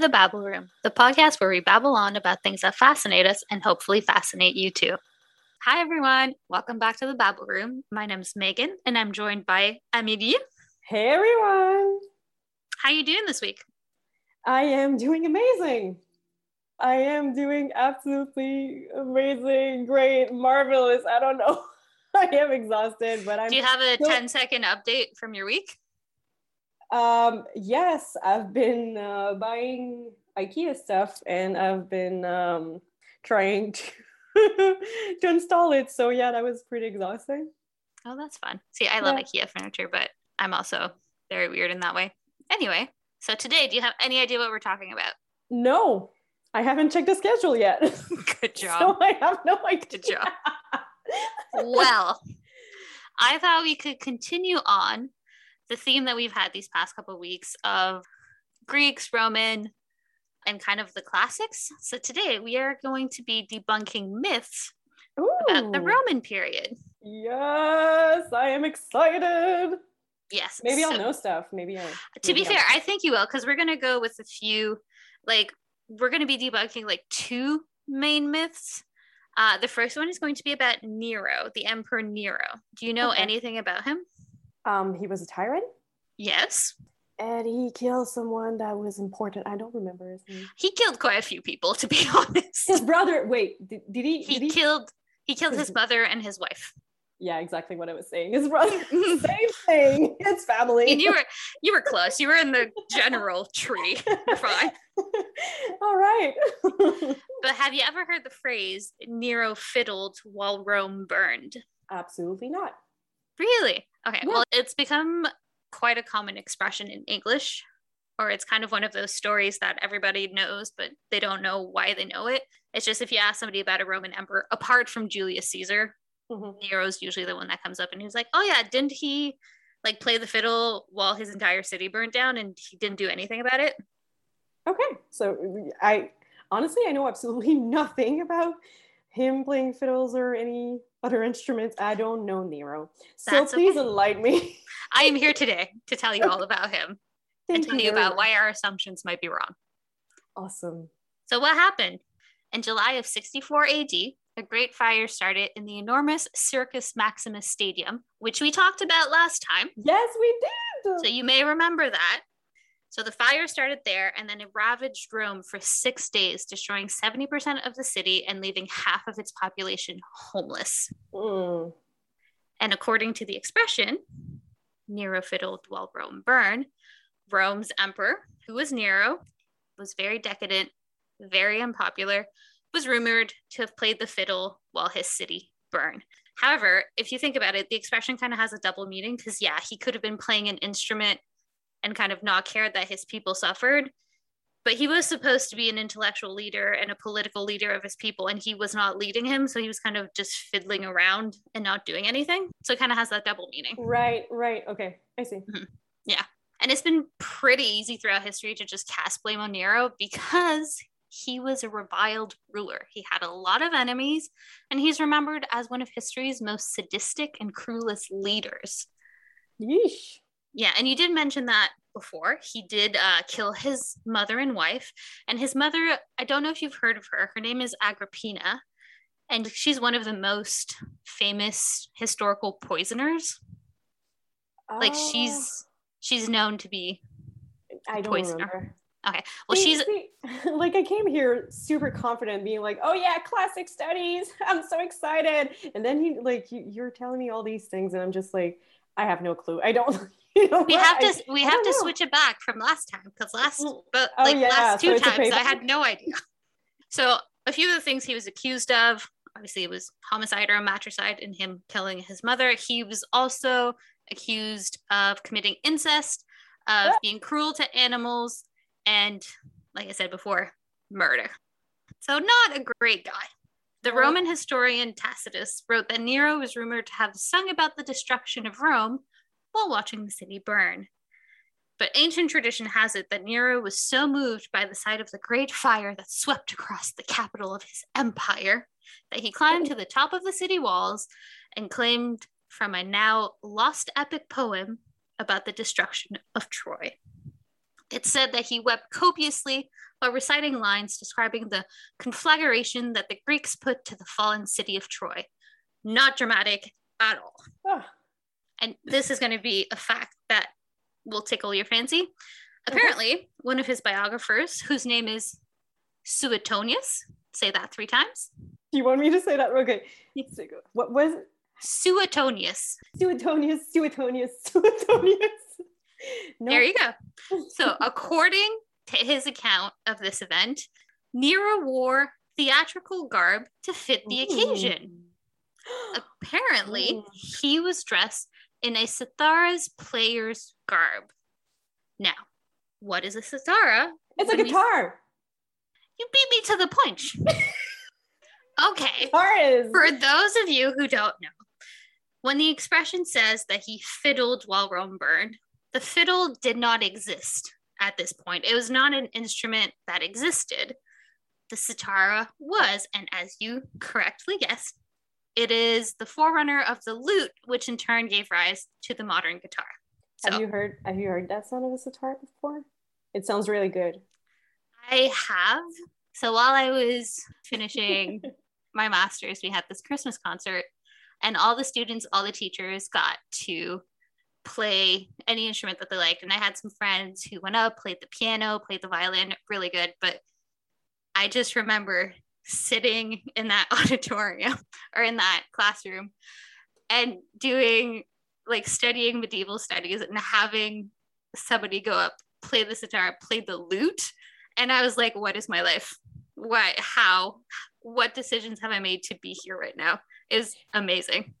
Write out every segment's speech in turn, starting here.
the Babble Room, the podcast where we babble on about things that fascinate us and hopefully fascinate you too. Hi everyone, welcome back to the Babble Room. My name is Megan and I'm joined by Amélie. Hey everyone. How are you doing this week? I am doing amazing. I am doing absolutely amazing, great, marvelous. I don't know. I am exhausted, but I'm Do you have a still... 10 second update from your week? Um, yes, I've been uh, buying IKEA stuff and I've been um, trying to to install it. So yeah, that was pretty exhausting. Oh, that's fun. See, I love yeah. IKEA furniture, but I'm also very weird in that way. Anyway, so today, do you have any idea what we're talking about? No, I haven't checked the schedule yet. Good job. so I have no idea. Good job. well, I thought we could continue on the theme that we've had these past couple of weeks of Greeks, Roman, and kind of the classics. So today we are going to be debunking myths Ooh. about the Roman period. Yes, I am excited. Yes. Maybe so, I'll know stuff. Maybe I. To be I'll fair, I think you will because we're going to go with a few, like, we're going to be debunking like two main myths. Uh, the first one is going to be about Nero, the Emperor Nero. Do you know okay. anything about him? Um, he was a tyrant. Yes. And he killed someone that was important. I don't remember his name. He killed quite a few people, to be honest. His brother. Wait, did, did he? He, did he killed. He killed his mother and his wife. Yeah, exactly what I was saying. His brother. Same thing. His family. And you were you were close. You were in the general tree. You're fine. All right. but have you ever heard the phrase "Nero fiddled while Rome burned"? Absolutely not. Really? Okay. Yeah. Well, it's become quite a common expression in English, or it's kind of one of those stories that everybody knows, but they don't know why they know it. It's just if you ask somebody about a Roman emperor, apart from Julius Caesar, mm-hmm. Nero's usually the one that comes up and he's like, oh, yeah, didn't he like play the fiddle while his entire city burnt down and he didn't do anything about it? Okay. So I honestly, I know absolutely nothing about him playing fiddles or any other instruments. I don't know Nero. So That's please okay. enlighten me. I am here today to tell you all about him Thank and tell you, you about why our assumptions might be wrong. Awesome. So, what happened? In July of 64 AD, a great fire started in the enormous Circus Maximus Stadium, which we talked about last time. Yes, we did. So, you may remember that. So the fire started there and then it ravaged Rome for six days, destroying 70% of the city and leaving half of its population homeless. Mm. And according to the expression, Nero fiddled while Rome burned, Rome's emperor, who was Nero, was very decadent, very unpopular, was rumored to have played the fiddle while his city burned. However, if you think about it, the expression kind of has a double meaning because, yeah, he could have been playing an instrument and kind of not cared that his people suffered. But he was supposed to be an intellectual leader and a political leader of his people, and he was not leading him. So he was kind of just fiddling around and not doing anything. So it kind of has that double meaning. Right, right. Okay, I see. Mm-hmm. Yeah. And it's been pretty easy throughout history to just cast blame on Nero because he was a reviled ruler. He had a lot of enemies, and he's remembered as one of history's most sadistic and cruelest leaders. Yeesh. Yeah, and you did mention that before. He did uh, kill his mother and wife. And his mother, I don't know if you've heard of her. Her name is Agrippina, and she's one of the most famous historical poisoners. Oh. Like she's she's known to be I don't poisoner. remember. Okay. Well, see, she's see, like I came here super confident, being like, "Oh yeah, classic studies. I'm so excited." And then he like you, you're telling me all these things, and I'm just like, I have no clue. I don't. You know we have to we I have to know. switch it back from last time because last but oh, like yeah. last two so times I had no idea. So a few of the things he was accused of, obviously it was homicide or a matricide in him killing his mother. He was also accused of committing incest, of being cruel to animals, and like I said before, murder. So not a great guy. The Roman historian Tacitus wrote that Nero was rumored to have sung about the destruction of Rome while watching the city burn. But ancient tradition has it that Nero was so moved by the sight of the great fire that swept across the capital of his empire that he climbed to the top of the city walls and claimed from a now lost epic poem about the destruction of Troy. It said that he wept copiously while reciting lines describing the conflagration that the Greeks put to the fallen city of Troy. Not dramatic at all. Oh. And this is going to be a fact that will tickle your fancy. Apparently, one of his biographers, whose name is Suetonius, say that three times. Do you want me to say that? Okay. What was it? Suetonius. Suetonius, Suetonius, Suetonius. No. There you go. So, according to his account of this event, Nero wore theatrical garb to fit the Ooh. occasion. Apparently, Ooh. he was dressed in a Cithara's player's garb. Now, what is a Cithara? It's a guitar. You beat me to the punch. okay. Guitars. For those of you who don't know, when the expression says that he fiddled while Rome burned, the fiddle did not exist at this point. It was not an instrument that existed. The cithara was, and as you correctly guessed, it is the forerunner of the lute, which in turn gave rise to the modern guitar. So, have you heard have you heard that sound of a sitar before? It sounds really good. I have. So while I was finishing my master's, we had this Christmas concert, and all the students, all the teachers got to play any instrument that they liked. And I had some friends who went up, played the piano, played the violin, really good. But I just remember sitting in that auditorium or in that classroom and doing like studying medieval studies and having somebody go up, play the sitar, play the lute. And I was like, what is my life? What, how, what decisions have I made to be here right now? Is amazing.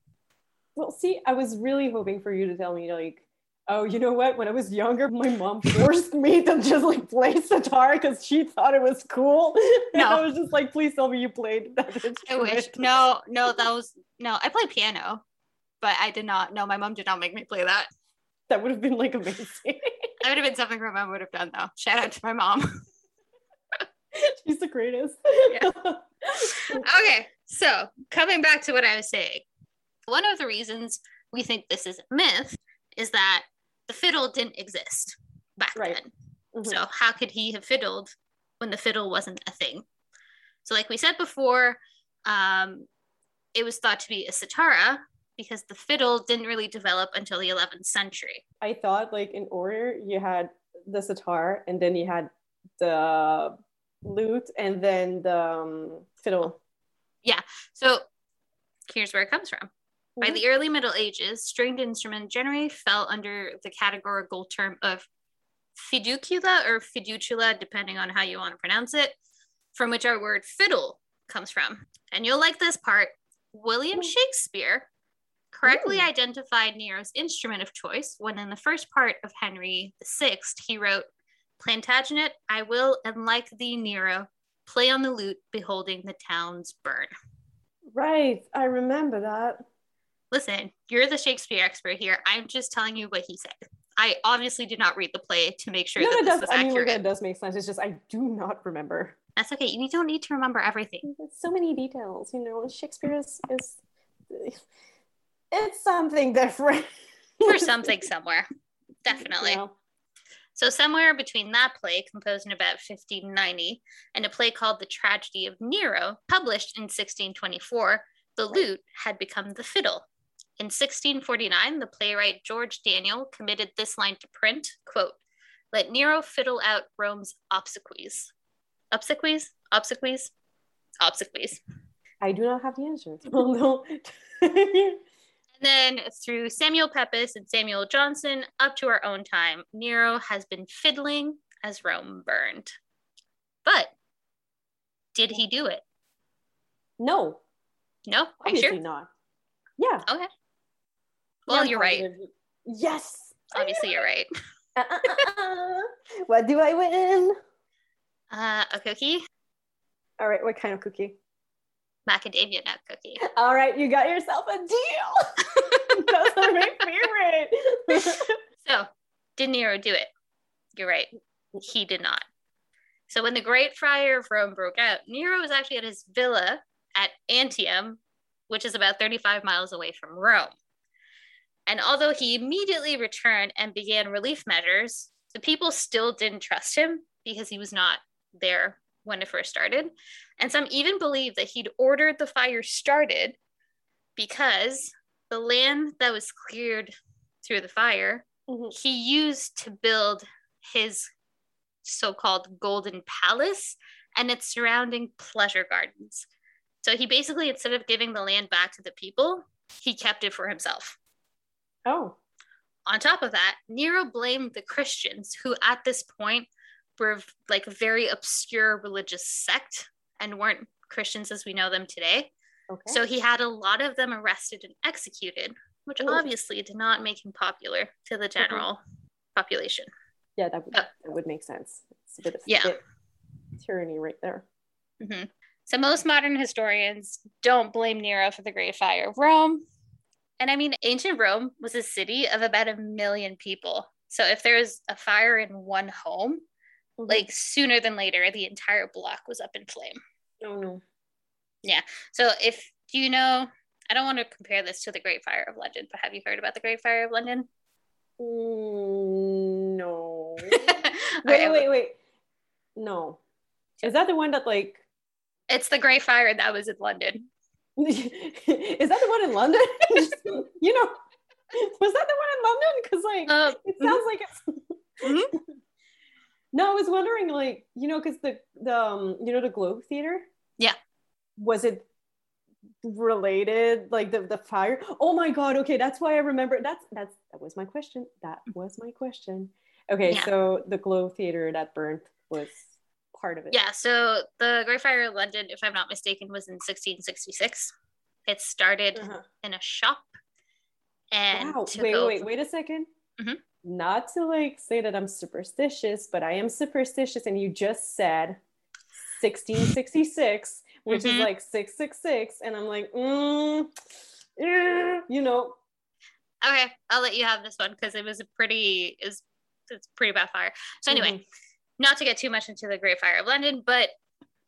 Well, see, I was really hoping for you to tell me like, oh, you know what? When I was younger, my mom forced me to just like play sitar because she thought it was cool. No. And I was just like, please tell me you played that instrument. I wish. No, no, that was no. I played piano, but I did not. No, my mom did not make me play that. That would have been like amazing. that would have been something my mom would have done though. Shout out to my mom. She's the greatest. yeah. Okay, so coming back to what I was saying, one of the reasons we think this is a myth is that the fiddle didn't exist back right. then. Mm-hmm. So how could he have fiddled when the fiddle wasn't a thing? So, like we said before, um, it was thought to be a cithara because the fiddle didn't really develop until the 11th century. I thought, like in order, you had the sitar, and then you had the lute, and then the um, fiddle. Yeah. So here's where it comes from. By mm-hmm. the early Middle Ages, stringed instruments generally fell under the categorical term of fidicula or fidicula, depending on how you want to pronounce it, from which our word fiddle comes from. And you'll like this part. William Shakespeare correctly Ooh. identified Nero's instrument of choice when, in the first part of Henry VI, he wrote, Plantagenet, I will, and like thee, Nero, play on the lute, beholding the towns burn. Right, I remember that listen, you're the Shakespeare expert here. I'm just telling you what he said. I obviously did not read the play to make sure no, that does, was I mean, accurate. it does make sense. It's just I do not remember. That's okay. You don't need to remember everything. There's so many details, you know. Shakespeare is, is it's something different. For something somewhere. Definitely. Yeah. So, somewhere between that play, composed in about 1590, and a play called The Tragedy of Nero, published in 1624, the lute had become the fiddle. In 1649, the playwright George Daniel committed this line to print, quote, let Nero fiddle out Rome's obsequies. Obsequies? Obsequies? Obsequies. I do not have the answer. No. and then through Samuel Pepys and Samuel Johnson, up to our own time, Nero has been fiddling as Rome burned. But did he do it? No. No? Obviously sure? not. Yeah. Okay. Well, you're right. Yes. Obviously, you're right. Uh, uh, uh, what do I win? Uh, a cookie. All right. What kind of cookie? Macadamia nut cookie. All right. You got yourself a deal. Those are my favorite. so, did Nero do it? You're right. He did not. So, when the Great Fire of Rome broke out, Nero was actually at his villa at Antium, which is about 35 miles away from Rome. And although he immediately returned and began relief measures, The people still didn't trust him because he was not there when it first started. And some even believe that he'd ordered the fire started because the land that was cleared through the fire, mm-hmm. he used to build his so called Golden Palace and its surrounding pleasure gardens. So he basically, instead of giving the land back to the people, he kept it for himself. Oh. On top of that, Nero blamed the Christians, who at this point were like a very obscure religious sect and weren't Christians as we know them today. Okay. So he had a lot of them arrested and executed, which Ooh. obviously did not make him popular to the general okay. population. Yeah, that would, oh. that would make sense. It's a bit of yeah. tyranny right there. Mm-hmm. So most modern historians don't blame Nero for the Great Fire of Rome. And I mean, ancient Rome was a city of about a million people. So if there was a fire in one home, mm-hmm. like sooner than later, the entire block was up in flame. Oh no. Yeah. So if do you know, I don't want to compare this to the Great Fire of London, but have you heard about the Great Fire of London? Mm, no. wait, wait, wait. No. Is that the one that like it's the Great Fire that was in London. Is that the one in London? you know, was that the one in London? Because like uh, it sounds mm-hmm. like it's. mm-hmm. No, I was wondering, like you know, because the the um, you know the Globe Theater. Yeah. Was it related like the the fire? Oh my god! Okay, that's why I remember. That's that's that was my question. That was my question. Okay, yeah. so the Globe Theater that burnt was part of it. Yeah, so the Great Fire of London, if I'm not mistaken, was in 1666. It started uh-huh. in a shop. And wow. wait, over- wait, wait a 2nd mm-hmm. Not to like say that I'm superstitious, but I am superstitious, and you just said 1666, which mm-hmm. is like 666, and I'm like, mm, eh, you know. Okay, I'll let you have this one because it was a pretty is it's pretty bad fire. So anyway, mm-hmm not to get too much into the Great Fire of London, but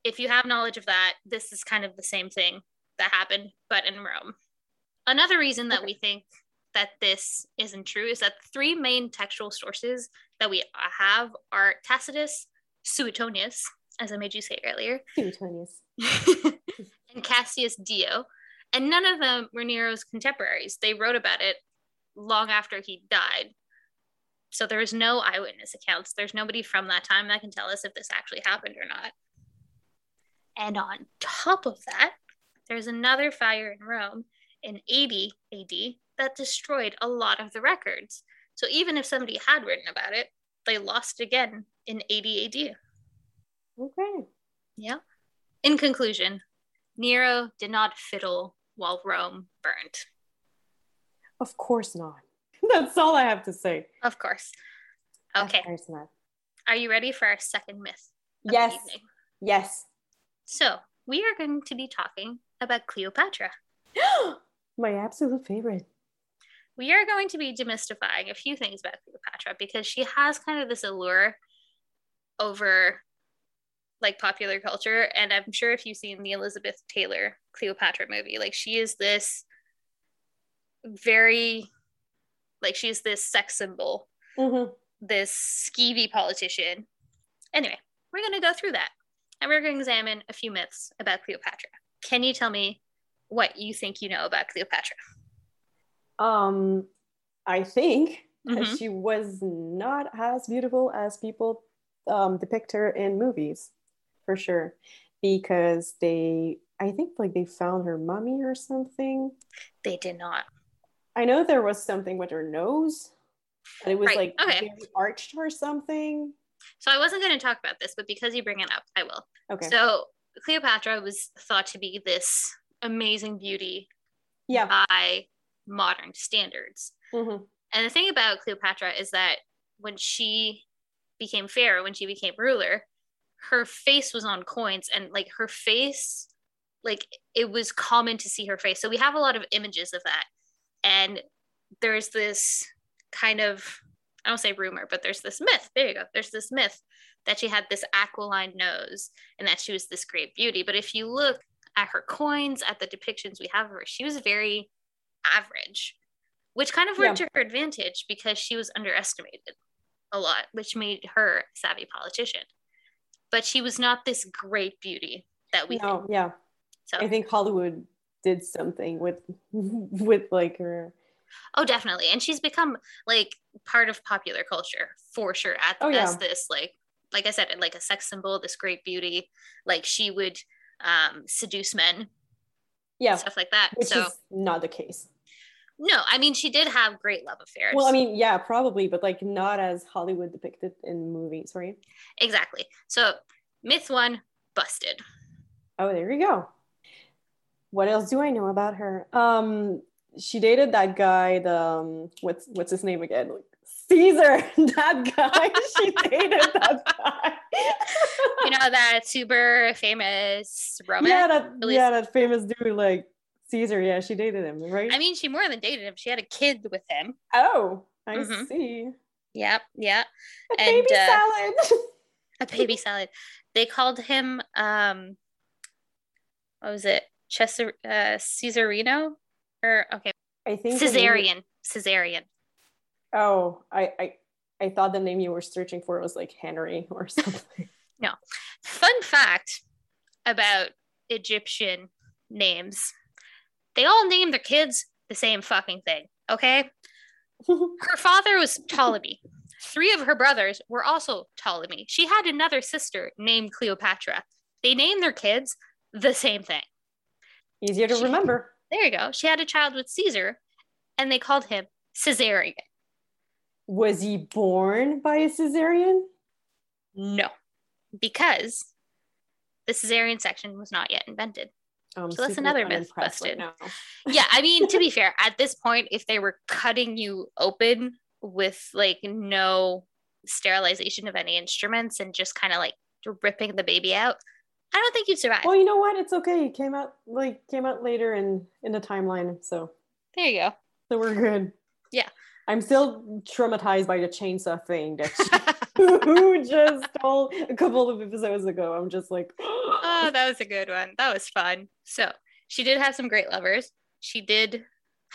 if you have knowledge of that, this is kind of the same thing that happened, but in Rome. Another reason that we think that this isn't true is that the three main textual sources that we have are Tacitus, Suetonius, as I made you say earlier, Suetonius, and Cassius Dio, and none of them were Nero's contemporaries. They wrote about it long after he died. So there's no eyewitness accounts. There's nobody from that time that can tell us if this actually happened or not. And on top of that, there's another fire in Rome in 80 AD that destroyed a lot of the records. So even if somebody had written about it, they lost again in 80 AD. Okay. Yeah. In conclusion, Nero did not fiddle while Rome burned. Of course not. That's all I have to say. Of course. Okay. Are you ready for our second myth? Yes. Yes. So we are going to be talking about Cleopatra. My absolute favorite. We are going to be demystifying a few things about Cleopatra because she has kind of this allure over like popular culture. And I'm sure if you've seen the Elizabeth Taylor Cleopatra movie, like she is this very like she's this sex symbol, mm-hmm. this skeevy politician. Anyway, we're going to go through that and we're going to examine a few myths about Cleopatra. Can you tell me what you think you know about Cleopatra? Um, I think mm-hmm. she was not as beautiful as people um, depict her in movies, for sure, because they, I think, like they found her mummy or something. They did not. I know there was something with her nose. It was right. like okay. arched or something. So I wasn't going to talk about this, but because you bring it up, I will. Okay. So Cleopatra was thought to be this amazing beauty yeah. by modern standards. Mm-hmm. And the thing about Cleopatra is that when she became pharaoh, when she became ruler, her face was on coins and like her face, like it was common to see her face. So we have a lot of images of that and there's this kind of I don't say rumor, but there's this myth. There you go. There's this myth that she had this aquiline nose and that she was this great beauty. But if you look at her coins, at the depictions we have of her, she was very average, which kind of worked yeah. to her advantage because she was underestimated. a lot, which made her a savvy politician. But she was not this great beauty that we no, think. yeah. So I think Hollywood did something with with like her. Oh, definitely, and she's become like part of popular culture for sure. At oh, as yeah. this like like I said, like a sex symbol, this great beauty. Like she would um, seduce men, yeah, stuff like that. Which so, is not the case. No, I mean she did have great love affairs. Well, I mean, yeah, probably, but like not as Hollywood depicted in movies, right? Exactly. So myth one busted. Oh, there we go. What else do I know about her? Um, she dated that guy. The um, what's what's his name again? Caesar, that guy. she dated that guy. you know that super famous Roman. Yeah, that yeah, that famous dude like Caesar. Yeah, she dated him, right? I mean, she more than dated him. She had a kid with him. Oh, I mm-hmm. see. Yep, yeah. A and, baby uh, salad. a baby salad. They called him um what was it? Cesar uh Caesarino? Or okay. I think Caesarian. Caesarian. Oh, I, I I thought the name you were searching for was like Henry or something. no. Fun fact about Egyptian names. They all name their kids the same fucking thing, okay? her father was Ptolemy. Three of her brothers were also Ptolemy. She had another sister named Cleopatra. They named their kids the same thing. Easier to she, remember. There you go. She had a child with Caesar, and they called him Caesarion. Was he born by a cesarean? No, because the cesarean section was not yet invented. Um, so that's another myth busted. Right yeah, I mean, to be fair, at this point, if they were cutting you open with like no sterilization of any instruments and just kind of like ripping the baby out, I don't think you'd survive. Well, you know what? It's okay. It came out like came out later in in the timeline, so there you go. So we're good. Yeah. I'm still traumatized by the chainsaw thing that who just told a couple of episodes ago. I'm just like, oh, that was a good one. That was fun. So she did have some great lovers. She did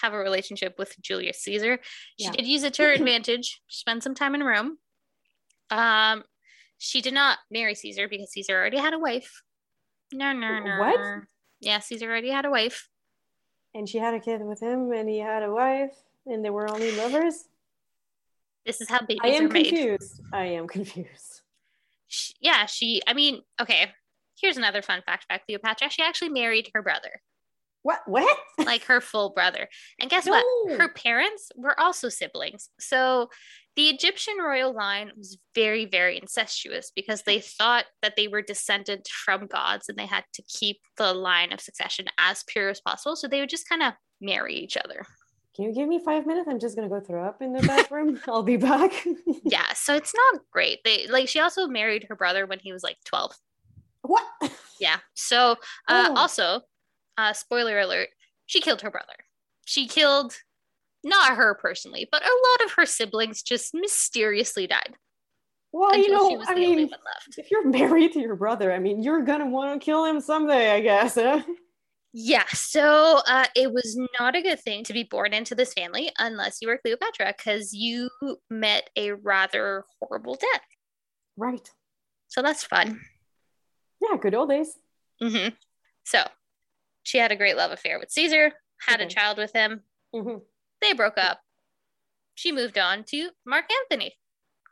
have a relationship with Julius Caesar. She yeah. did use it to her advantage. Spend some time in Rome. Um, she did not marry Caesar because Caesar already had a wife. No, no, no. What? Yeah, Caesar already had a wife. And she had a kid with him, and he had a wife, and they were only lovers. This is how babies I am are confused. I am confused. She, yeah, she. I mean, okay. Here's another fun fact about Cleopatra. She actually married her brother. What? What? like her full brother. And guess no. what? Her parents were also siblings. So the Egyptian royal line was very, very incestuous because they thought that they were descended from gods and they had to keep the line of succession as pure as possible. So they would just kind of marry each other. Can you give me five minutes? I'm just gonna go throw up in the bathroom. I'll be back. yeah, so it's not great. They like she also married her brother when he was like 12. What? Yeah. So uh, oh. also, uh, spoiler alert, she killed her brother. She killed not her personally, but a lot of her siblings just mysteriously died. Well, you know, I mean, if you're married to your brother, I mean, you're gonna want to kill him someday, I guess. Huh? Yeah, so uh, it was not a good thing to be born into this family unless you were Cleopatra, because you met a rather horrible death. Right. So that's fun. Yeah, good old days. Mm-hmm. So she had a great love affair with Caesar, had okay. a child with him. Mm-hmm. They broke up. She moved on to Mark Antony,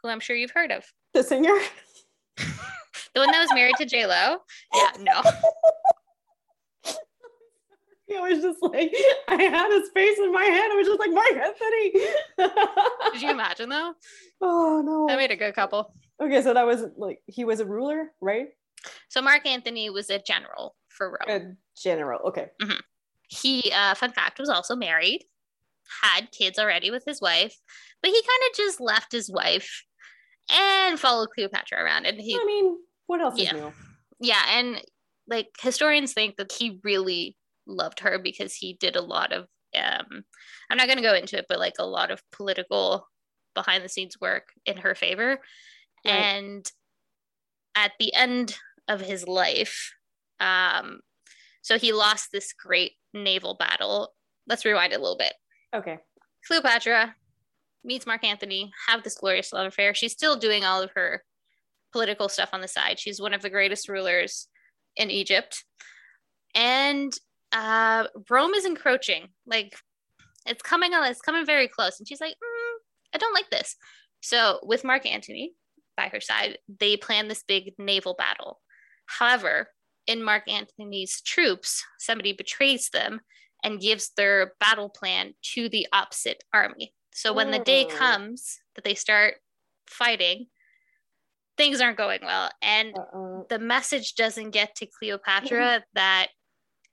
who I'm sure you've heard of. The singer? the one that was married to J Lo? Yeah, no. I was just like, I had his face in my head. I was just like, Marc Anthony. Did you imagine though? Oh no. That made a good couple. Okay, so that was like he was a ruler, right? So Mark Antony was a general for Rome. A general, okay. Mm-hmm. He, uh, fun fact, was also married had kids already with his wife, but he kind of just left his wife and followed Cleopatra around. And he, I mean, what else yeah. is new? Yeah, and like historians think that he really loved her because he did a lot of um I'm not going to go into it but like a lot of political behind the scenes work in her favor right. and at the end of his life um so he lost this great naval battle let's rewind a little bit Okay. Cleopatra meets Mark Antony, have this glorious love affair. She's still doing all of her political stuff on the side. She's one of the greatest rulers in Egypt. And uh, Rome is encroaching. Like it's coming on, it's coming very close. And she's like, mm, I don't like this. So with Mark Antony by her side, they plan this big naval battle. However, in Mark Antony's troops, somebody betrays them and gives their battle plan to the opposite army. So when the day oh. comes that they start fighting, things aren't going well. And uh the message doesn't get to Cleopatra that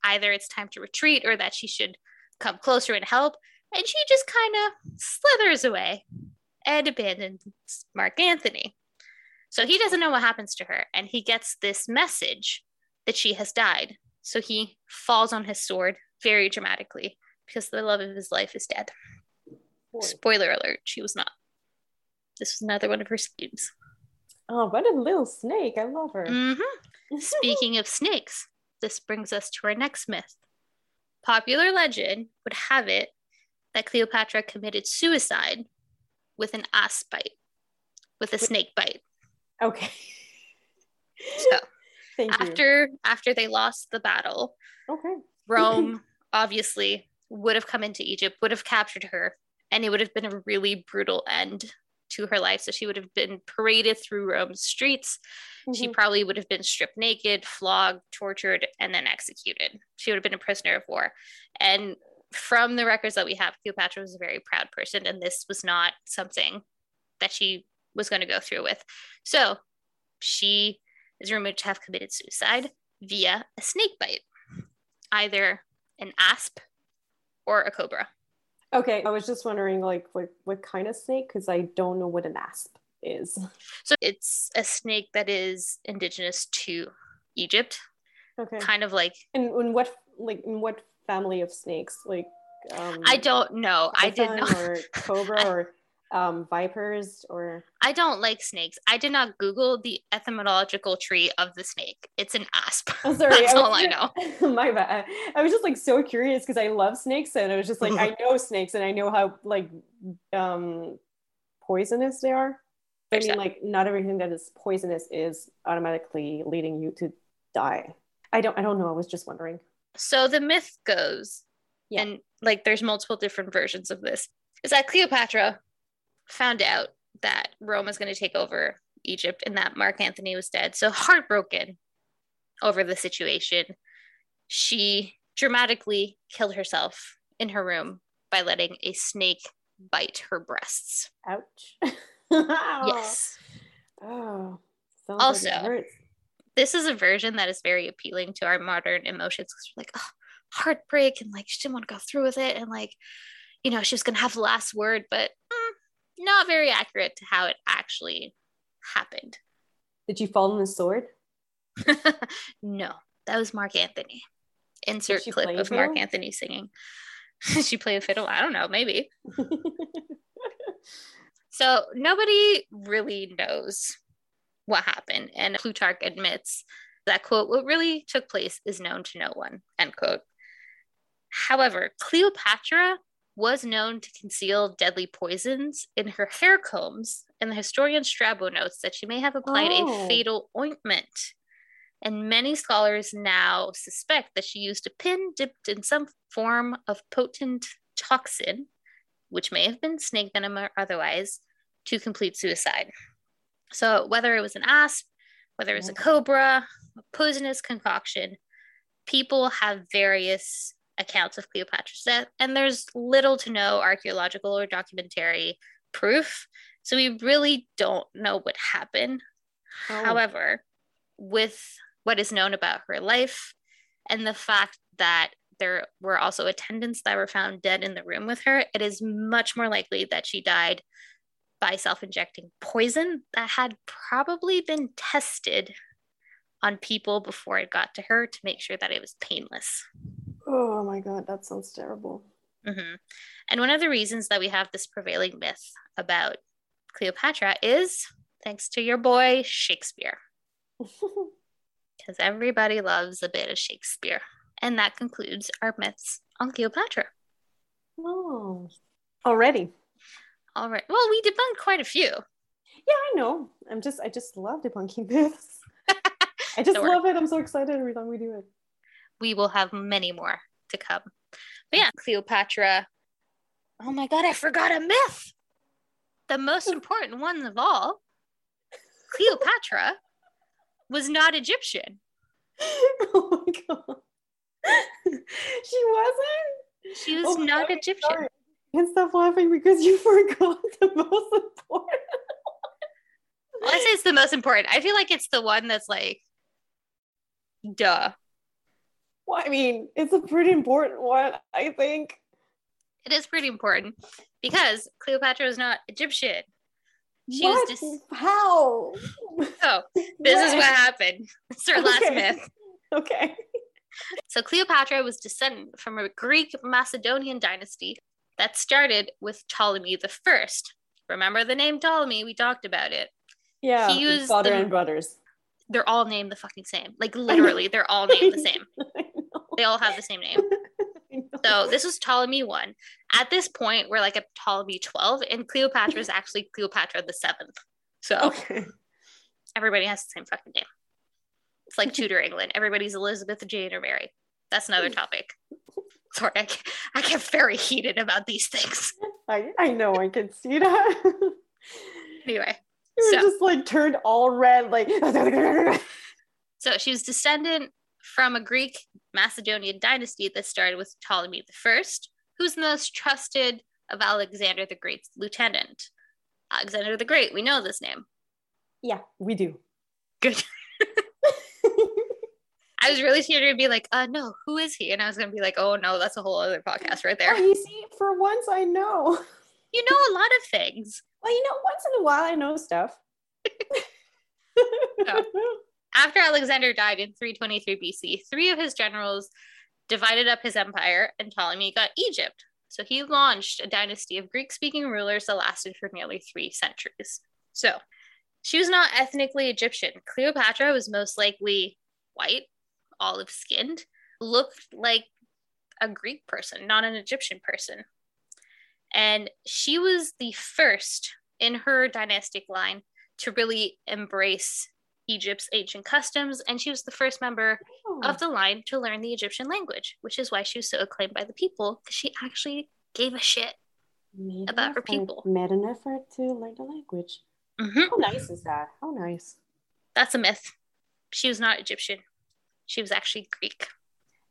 either it's time to retreat or that she should come closer and help. And she just kind of slithers away and abandons Mark Antony. So he doesn't know what happens to her. And he gets this message that she has died. So he falls on his sword very dramatically because the love of his life is dead. Boy. Spoiler alert, she was not. This was another one of her schemes. Oh, what a little snake. I love her. Mm-hmm. Speaking of snakes, this brings us to our next myth. Popular legend would have it that Cleopatra committed suicide with an asp bite, with a snake bite. Okay. so Thank after you. after they lost the battle, okay, Rome obviously would have come into Egypt, would have captured her, and it would have been a really brutal end to her life. So she would have been paraded through Rome's streets. Mm-hmm. She probably would have been stripped naked, flogged, tortured, and then executed. She would have been a prisoner of war. And from the records that we have, Cleopatra was a very proud person, and this was not something that she was going to go through with. So she is rumored to have committed suicide via a snake bite, either an asp or a cobra. Okay, I was just wondering, like, what what kind of snake? Because I don't know what an asp is. So it's a snake that is indigenous to Egypt. Okay. Kind of like. And in what like in what family of snakes? Like. Um, I don't know. I did not. Or cobra or um, vipers or? I don't like snakes. I did not google the etymological tree of the snake. It's an asp. Oh, sorry. That's I all i know. My bad. I was just like so curious because i love snakes and i was just like i know snakes and i know how like um poisonous they are. I mean like not everything that is poisonous is automatically leading you to die. I don't i don't know. I was just wondering. So the myth goes yeah. and like there's multiple different versions of this is that cleopatra found out that Rome was going to take over Egypt and that Mark Antony was dead. So heartbroken over the situation, she dramatically killed herself in her room by letting a snake bite her breasts. Ouch. yes. Oh. Also, like this is a version that is very appealing to our modern emotions because we're like, oh, heartbreak and like she didn't want to go through with it and like, you know, she was gonna have the last word, but mm, not very accurate to how it actually happened. Did you fall on the sword? no, that was Mark Antony. Insert clip of? Marc Anthony singing. Did she played fiddle. I don't know, maybe. so nobody really knows what happened, and Plutarch admits that quote, "What really took place is known to no one." End quote. However, Cleopatra was known to conceal deadly poisons in her hair combs, and the historian Strabo notes that she may have applied oh. a fatal ointment. And many scholars now suspect that she used a pin dipped in some form of potent toxin, which may have been snake venom or otherwise, to complete suicide. So, whether it was an asp, whether it was a cobra, a poisonous concoction, people have various accounts of Cleopatra's death, and there's little to no archaeological or documentary proof. So we really don't know what happened. Oh. However, with what is known about her life and the fact that there were also attendants that were found dead in the room with her, it is much more likely that she died by self injecting poison that had probably been tested on people before it got to her to make sure that it was painless. Oh my God, that sounds terrible. Mm-hmm. And one of the reasons that we have this prevailing myth about Cleopatra is thanks to your boy Shakespeare. Because everybody loves a bit of Shakespeare. And that concludes our myths on Cleopatra. Oh, already. All right. Well, we debunked quite a few. Yeah, I know. I'm just I just love debunking myths. I just love it. I'm so excited every time we do it. We will have many more to come. But yeah, Cleopatra. Oh my god, I forgot a myth. The most important one of all. Cleopatra was not Egyptian. Oh my god. she wasn't? She was oh not god, Egyptian. Sorry. I can't stop laughing because you forgot the most important well, I say it's the most important. I feel like it's the one that's like, duh. Well, I mean, it's a pretty important one, I think. It is pretty important because Cleopatra is not Egyptian. She what? was just how? Oh, this what? is what happened. It's our okay. last myth. Okay. So Cleopatra was descended from a Greek Macedonian dynasty that started with Ptolemy the First. Remember the name Ptolemy? We talked about it. Yeah, he used father the, and brothers. They're all named the fucking same. Like literally, they're all named the same. They all have the same name. So this was Ptolemy one. At this point, we're like a Ptolemy twelve, and Cleopatra is actually Cleopatra the seventh. So okay. everybody has the same fucking name. It's like Tudor England. Everybody's Elizabeth, Jane, or Mary. That's another hmm. topic. Sorry, I get, I get very heated about these things. I, I know, I can see that. anyway, you so, just like turned all red, like. so she was descendant from a Greek Macedonian dynasty that started with Ptolemy the First, who's the most trusted of Alexander the Great's lieutenant. Alexander the Great, we know this name. Yeah, we do. Good. I was really scared to be like, uh, no, who is he? And I was gonna be like, oh no, that's a whole other podcast right there. Oh, you see, for once I know. You know a lot of things. Well, you know, once in a while I know stuff. After Alexander died in 323 BC, three of his generals divided up his empire, and Ptolemy got Egypt. So he launched a dynasty of Greek speaking rulers that lasted for nearly three centuries. So she was not ethnically Egyptian. Cleopatra was most likely white, olive skinned, looked like a Greek person, not an Egyptian person. And she was the first in her dynastic line to really embrace Egypt's ancient customs. And she was the first member oh. of the line to learn the Egyptian language, which is why she was so acclaimed by the people, because she actually gave a shit made about her people. Made an effort to learn the language. Mm-hmm. How nice is that? How nice. That's a myth. She was not Egyptian. She was actually Greek.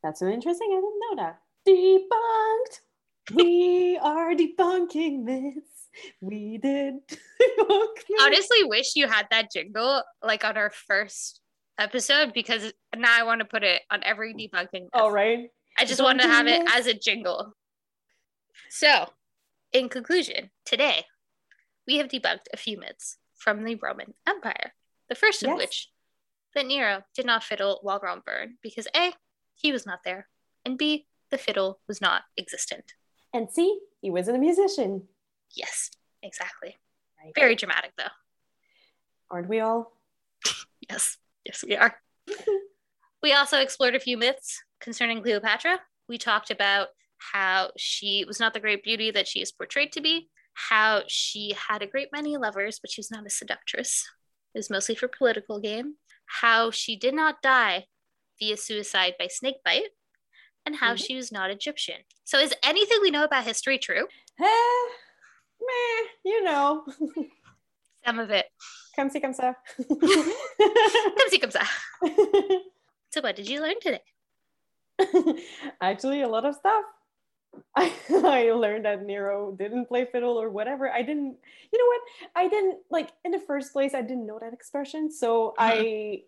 That's so interesting. I didn't know that. Debunked we are debunking myths. We did. Honestly, wish you had that jingle like on our first episode because now I want to put it on every debunking. All oh, right. I just want to have it as a jingle. So, in conclusion, today we have debunked a few myths from the Roman Empire. The first of yes. which that Nero did not fiddle while Rome burned because A, he was not there, and B, the fiddle was not existent. And C, he wasn't a musician. Yes, exactly. Right. Very dramatic, though. Aren't we all? yes, yes, we are. we also explored a few myths concerning Cleopatra. We talked about how she was not the great beauty that she is portrayed to be, how she had a great many lovers, but she was not a seductress. It was mostly for political gain. How she did not die via suicide by snakebite, and how mm-hmm. she was not Egyptian. So, is anything we know about history true? Eh, meh, you know. Some of it. Come see, come sa. come see, come sa. So, what did you learn today? Actually, a lot of stuff. I, I learned that Nero didn't play fiddle or whatever. I didn't, you know what? I didn't like in the first place. I didn't know that expression, so mm-hmm. I,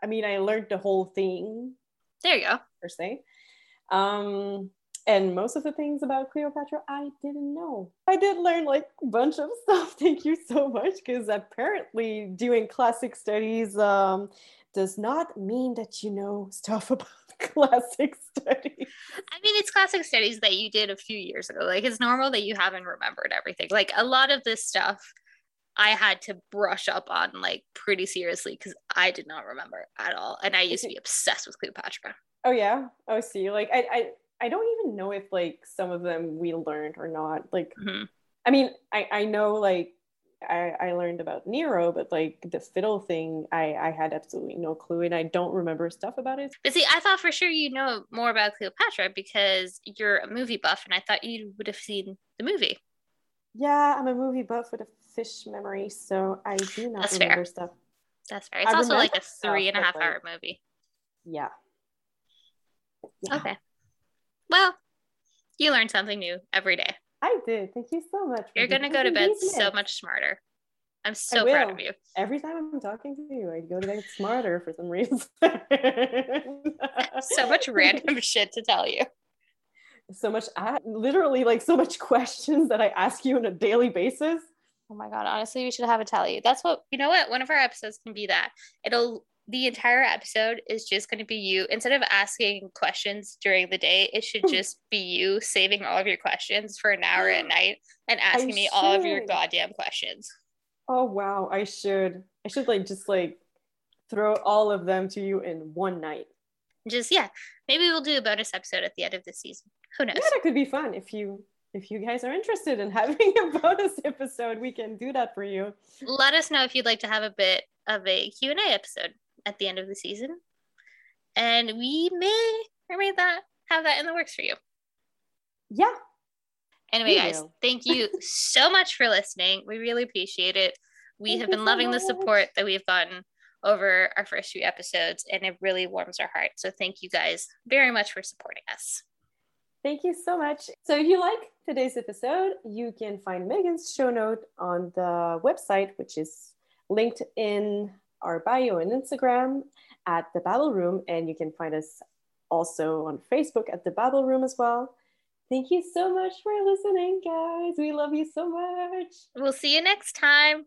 I mean, I learned the whole thing. There you go. Per se, um, and most of the things about Cleopatra I didn't know. I did learn like a bunch of stuff. Thank you so much because apparently doing classic studies um, does not mean that you know stuff about classic studies. I mean, it's classic studies that you did a few years ago. Like it's normal that you haven't remembered everything. Like a lot of this stuff I had to brush up on like pretty seriously because I did not remember at all. And I used to be obsessed with Cleopatra. Oh yeah. Oh see. Like I I I don't even know if like some of them we learned or not. Like mm-hmm. I mean, I, I know like I, I learned about Nero, but like the fiddle thing, I, I had absolutely no clue and I don't remember stuff about it. But see, I thought for sure you know more about Cleopatra because you're a movie buff and I thought you would have seen the movie. Yeah, I'm a movie buff with a fish memory, so I do not That's remember fair. stuff. That's fair. It's I also like a three and a half hour movie. Yeah. yeah. Okay. Well, you learn something new every day. I did. Thank you so much. You're going to go to bed so much smarter. I'm so proud of you. Every time I'm talking to you, I go to bed smarter for some reason. so much random shit to tell you. So much, literally, like so much questions that I ask you on a daily basis. Oh my god! Honestly, we should have a tally. That's what you know. What one of our episodes can be that it'll the entire episode is just going to be you instead of asking questions during the day it should hmm. just be you saving all of your questions for an hour at night and asking I me should. all of your goddamn questions. Oh wow i should. I should like just like throw all of them to you in one night. Just yeah maybe we'll do a bonus episode at the end of the season. Who knows? Yeah that could be fun. If you if you guys are interested in having a bonus episode we can do that for you. Let us know if you'd like to have a bit of a q&a episode at the end of the season. And we may or may not have that in the works for you. Yeah. Anyway, guys, thank you so much for listening. We really appreciate it. We thank have been loving the support that we've gotten over our first few episodes, and it really warms our heart. So, thank you guys very much for supporting us. Thank you so much. So, if you like today's episode, you can find Megan's show note on the website, which is linked in our bio and Instagram at the Babble Room, and you can find us also on Facebook at the Babble Room as well. Thank you so much for listening, guys. We love you so much. We'll see you next time.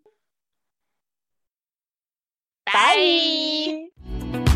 Bye. Bye.